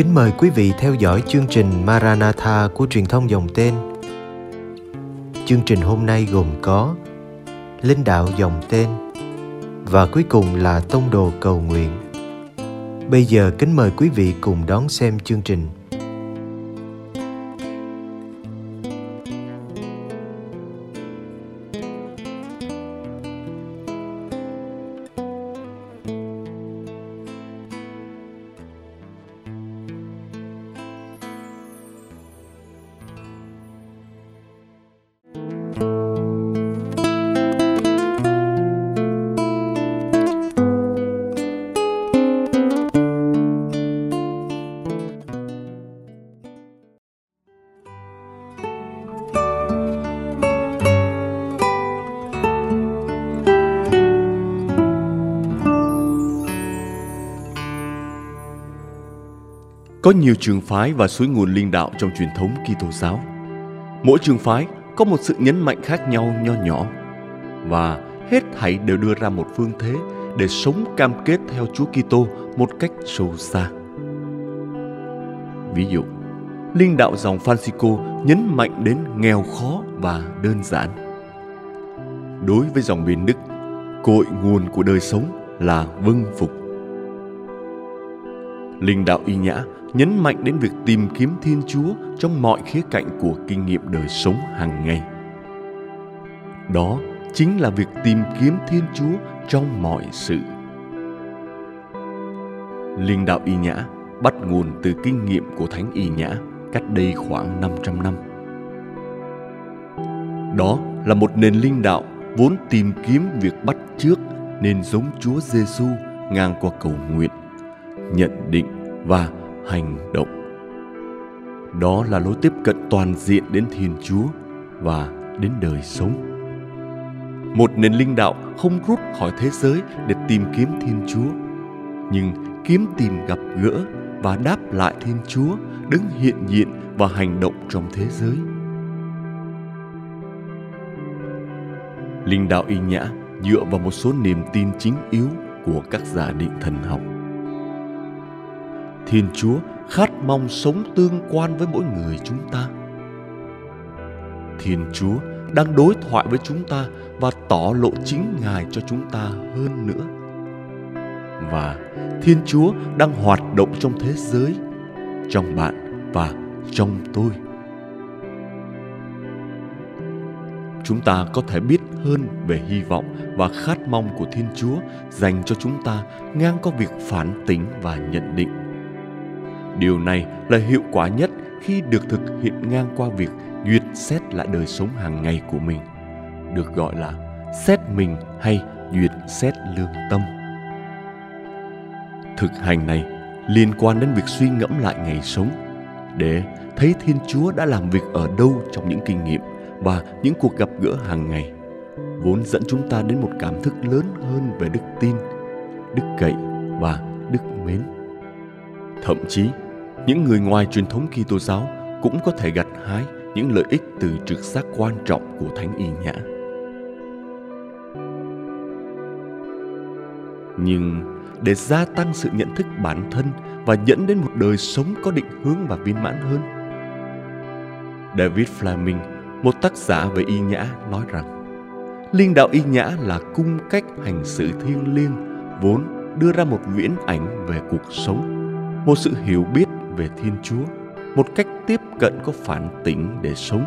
Kính mời quý vị theo dõi chương trình Maranatha của truyền thông dòng tên. Chương trình hôm nay gồm có Linh đạo dòng tên và cuối cùng là Tông đồ cầu nguyện. Bây giờ kính mời quý vị cùng đón xem chương trình. Có nhiều trường phái và suối nguồn liên đạo trong truyền thống Kitô giáo. Mỗi trường phái có một sự nhấn mạnh khác nhau nho nhỏ và hết thảy đều đưa ra một phương thế để sống cam kết theo Chúa Kitô một cách sâu xa. Ví dụ, liên đạo dòng Francisco nhấn mạnh đến nghèo khó và đơn giản. Đối với dòng biên Đức, cội nguồn của đời sống là vâng phục. Linh đạo Y Nhã nhấn mạnh đến việc tìm kiếm Thiên Chúa trong mọi khía cạnh của kinh nghiệm đời sống hàng ngày. Đó chính là việc tìm kiếm Thiên Chúa trong mọi sự. Linh đạo Y Nhã bắt nguồn từ kinh nghiệm của Thánh Y Nhã cách đây khoảng 500 năm. Đó là một nền linh đạo vốn tìm kiếm việc bắt chước nên giống Chúa Giêsu ngang qua cầu nguyện, nhận định và hành động. Đó là lối tiếp cận toàn diện đến Thiên Chúa và đến đời sống. Một nền linh đạo không rút khỏi thế giới để tìm kiếm Thiên Chúa, nhưng kiếm tìm gặp gỡ và đáp lại Thiên Chúa đứng hiện diện và hành động trong thế giới. Linh đạo y nhã dựa vào một số niềm tin chính yếu của các giả định thần học. Thiên Chúa khát mong sống tương quan với mỗi người chúng ta. Thiên Chúa đang đối thoại với chúng ta và tỏ lộ chính Ngài cho chúng ta hơn nữa. Và Thiên Chúa đang hoạt động trong thế giới, trong bạn và trong tôi. Chúng ta có thể biết hơn về hy vọng và khát mong của Thiên Chúa dành cho chúng ta ngang qua việc phản tỉnh và nhận định điều này là hiệu quả nhất khi được thực hiện ngang qua việc duyệt xét lại đời sống hàng ngày của mình, được gọi là xét mình hay duyệt xét lương tâm. Thực hành này liên quan đến việc suy ngẫm lại ngày sống, để thấy thiên chúa đã làm việc ở đâu trong những kinh nghiệm và những cuộc gặp gỡ hàng ngày, vốn dẫn chúng ta đến một cảm thức lớn hơn về đức tin, đức cậy và đức mến thậm chí những người ngoài truyền thống Kitô giáo cũng có thể gặt hái những lợi ích từ trực giác quan trọng của Thánh Y Nhã. Nhưng để gia tăng sự nhận thức bản thân và dẫn đến một đời sống có định hướng và viên mãn hơn. David Fleming, một tác giả về y nhã, nói rằng Liên đạo y nhã là cung cách hành xử thiêng liêng vốn đưa ra một viễn ảnh về cuộc sống, một sự hiểu biết về Thiên Chúa, một cách tiếp cận có phản tỉnh để sống.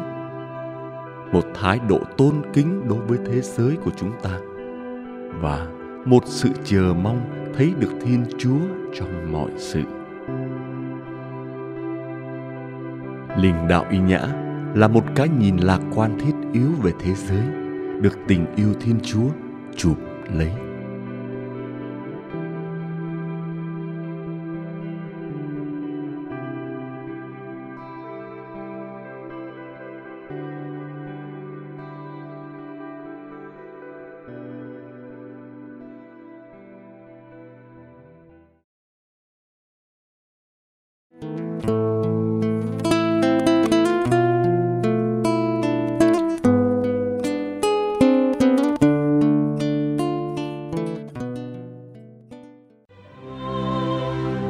Một thái độ tôn kính đối với thế giới của chúng ta và một sự chờ mong thấy được Thiên Chúa trong mọi sự. Linh đạo y nhã là một cái nhìn lạc quan thiết yếu về thế giới, được tình yêu Thiên Chúa chụp lấy.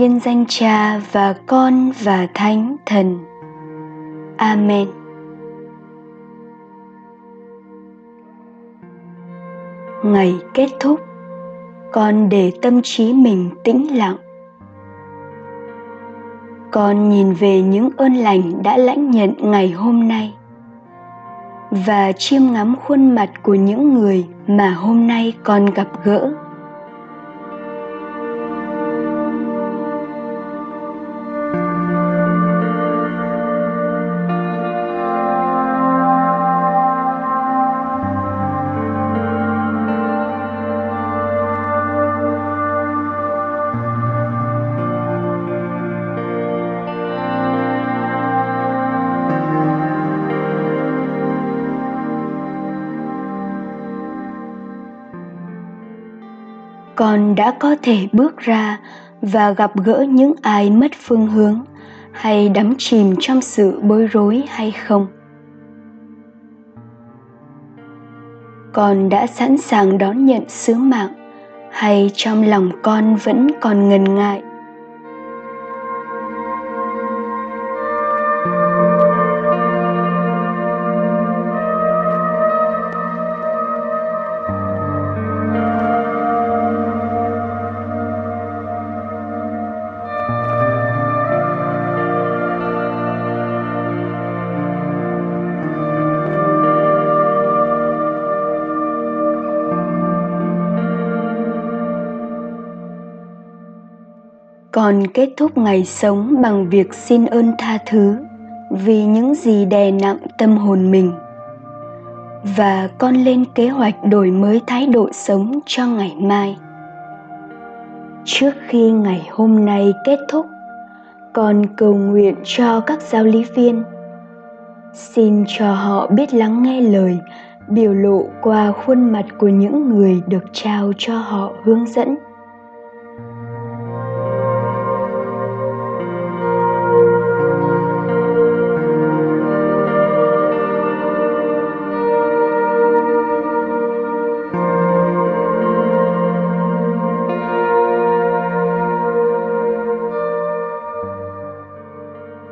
Nhân danh cha và con và thánh thần. Amen. Ngày kết thúc, con để tâm trí mình tĩnh lặng. Con nhìn về những ơn lành đã lãnh nhận ngày hôm nay và chiêm ngắm khuôn mặt của những người mà hôm nay con gặp gỡ. Con đã có thể bước ra và gặp gỡ những ai mất phương hướng hay đắm chìm trong sự bối rối hay không. Con đã sẵn sàng đón nhận sứ mạng hay trong lòng con vẫn còn ngần ngại. Con kết thúc ngày sống bằng việc xin ơn tha thứ vì những gì đè nặng tâm hồn mình. Và con lên kế hoạch đổi mới thái độ sống cho ngày mai. Trước khi ngày hôm nay kết thúc, con cầu nguyện cho các giáo lý viên. Xin cho họ biết lắng nghe lời, biểu lộ qua khuôn mặt của những người được trao cho họ hướng dẫn.